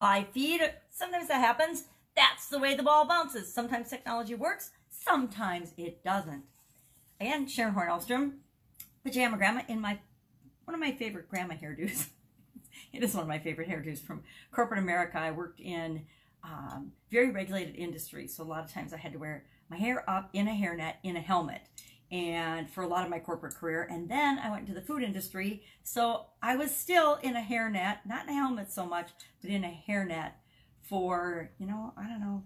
I feed. Sometimes that happens. That's the way the ball bounces. Sometimes technology works, sometimes it doesn't. Again, Sharon Horn pajama grandma in my one of my favorite grandma hairdos. it is one of my favorite hairdos from corporate America. I worked in um, very regulated industry, so a lot of times I had to wear my hair up in a hairnet in a helmet and for a lot of my corporate career. And then I went into the food industry. So I was still in a hairnet, not in a helmet so much, but in a hairnet for, you know, I don't know,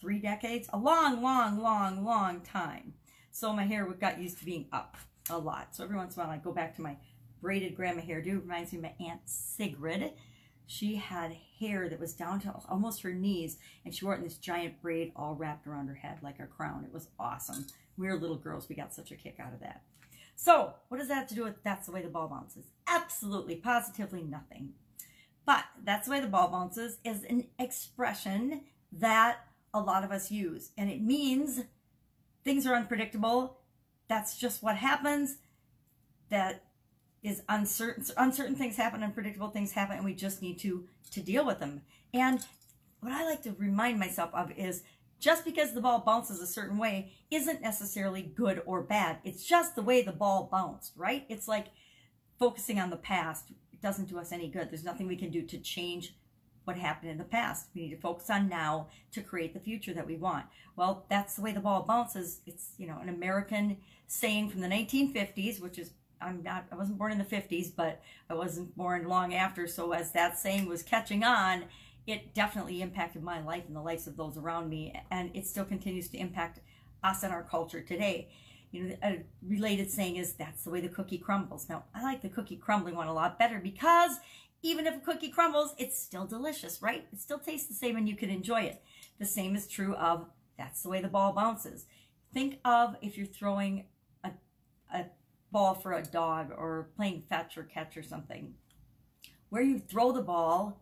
three decades, a long, long, long, long time. So my hair got used to being up a lot. So every once in a while I go back to my braided grandma hairdo. Reminds me of my Aunt Sigrid. She had hair that was down to almost her knees, and she wore it in this giant braid all wrapped around her head like a crown. It was awesome. We were little girls. We got such a kick out of that. So, what does that have to do with that's the way the ball bounces? Absolutely, positively nothing. But that's the way the ball bounces is an expression that a lot of us use. And it means things are unpredictable. That's just what happens. That is uncertain. Uncertain things happen, unpredictable things happen, and we just need to to deal with them. And what I like to remind myself of is just because the ball bounces a certain way isn't necessarily good or bad. It's just the way the ball bounced, right? It's like focusing on the past doesn't do us any good. There's nothing we can do to change what happened in the past. We need to focus on now to create the future that we want. Well, that's the way the ball bounces. It's, you know, an American saying from the 1950s, which is I'm not I wasn't born in the 50s, but I wasn't born long after, so as that saying was catching on, it definitely impacted my life and the lives of those around me, and it still continues to impact us and our culture today. You know, a related saying is that's the way the cookie crumbles. Now, I like the cookie crumbling one a lot better because even if a cookie crumbles, it's still delicious, right? It still tastes the same and you can enjoy it. The same is true of that's the way the ball bounces. Think of if you're throwing ball for a dog or playing fetch or catch or something. Where you throw the ball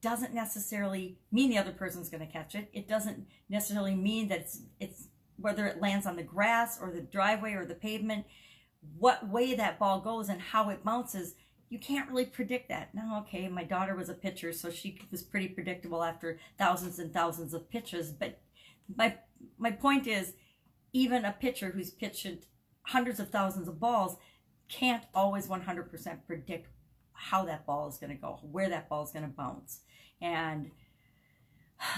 doesn't necessarily mean the other person's going to catch it. It doesn't necessarily mean that it's, it's whether it lands on the grass or the driveway or the pavement, what way that ball goes and how it bounces, you can't really predict that. Now, okay, my daughter was a pitcher, so she was pretty predictable after thousands and thousands of pitches. But my my point is, even a pitcher who's pitched hundreds of thousands of balls can't always 100% predict how that ball is going to go, where that ball is going to bounce. And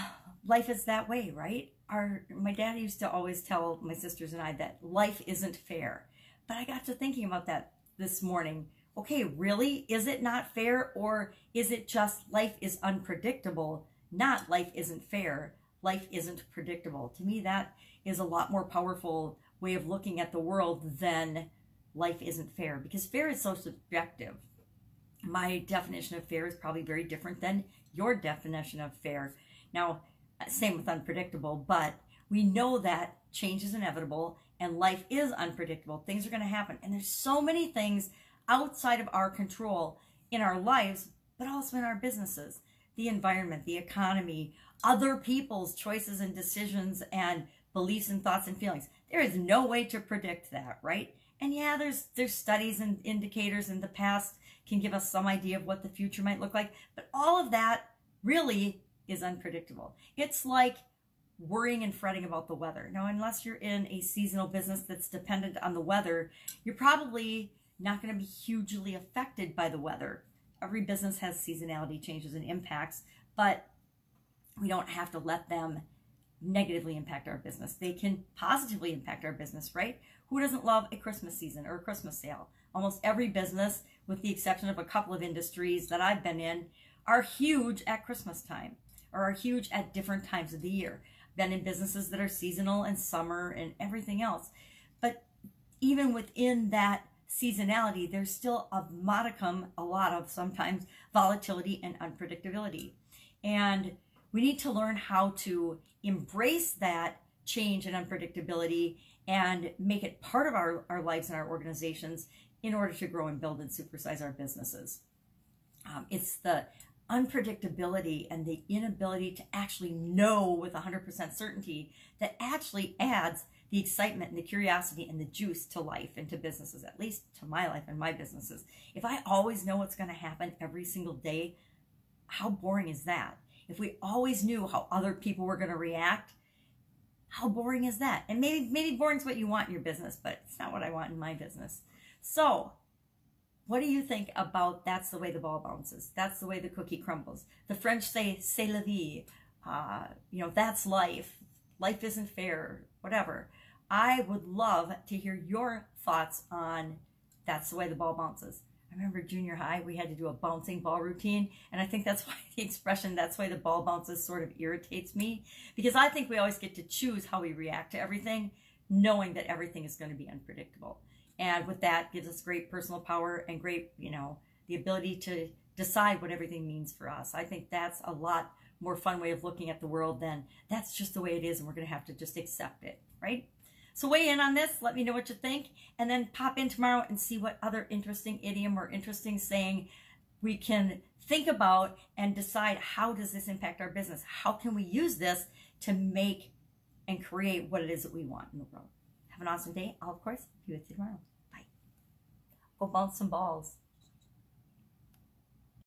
life is that way, right? Our my dad used to always tell my sisters and I that life isn't fair. But I got to thinking about that this morning. Okay, really? Is it not fair or is it just life is unpredictable? Not life isn't fair. Life isn't predictable. To me that is a lot more powerful way of looking at the world then life isn't fair because fair is so subjective. My definition of fair is probably very different than your definition of fair. Now, same with unpredictable, but we know that change is inevitable and life is unpredictable. Things are going to happen. And there's so many things outside of our control in our lives, but also in our businesses the environment, the economy, other people's choices and decisions and beliefs and thoughts and feelings. There is no way to predict that, right? And yeah, there's there's studies and indicators in the past can give us some idea of what the future might look like, but all of that really is unpredictable. It's like worrying and fretting about the weather. Now, unless you're in a seasonal business that's dependent on the weather, you're probably not going to be hugely affected by the weather. Every business has seasonality changes and impacts, but we don't have to let them negatively impact our business. They can positively impact our business, right? Who doesn't love a Christmas season or a Christmas sale? Almost every business, with the exception of a couple of industries that I've been in, are huge at Christmas time or are huge at different times of the year. Been in businesses that are seasonal and summer and everything else. But even within that seasonality, there's still a modicum, a lot of sometimes volatility and unpredictability. And we need to learn how to embrace that change and unpredictability and make it part of our, our lives and our organizations in order to grow and build and supersize our businesses. Um, it's the unpredictability and the inability to actually know with 100% certainty that actually adds the excitement and the curiosity and the juice to life and to businesses, at least to my life and my businesses. If I always know what's going to happen every single day, how boring is that? If we always knew how other people were going to react, how boring is that? And maybe maybe boring's what you want in your business, but it's not what I want in my business. So, what do you think about that's the way the ball bounces? That's the way the cookie crumbles. The French say c'est la vie. Uh, you know, that's life. Life isn't fair, whatever. I would love to hear your thoughts on that's the way the ball bounces. I remember junior high, we had to do a bouncing ball routine. And I think that's why the expression, that's why the ball bounces, sort of irritates me. Because I think we always get to choose how we react to everything, knowing that everything is going to be unpredictable. And with that, gives us great personal power and great, you know, the ability to decide what everything means for us. I think that's a lot more fun way of looking at the world than that's just the way it is and we're going to have to just accept it, right? So weigh in on this. Let me know what you think. And then pop in tomorrow and see what other interesting idiom or interesting saying we can think about and decide how does this impact our business? How can we use this to make and create what it is that we want in the world? Have an awesome day. I'll, of course, be with you tomorrow. Bye. Go bounce some balls.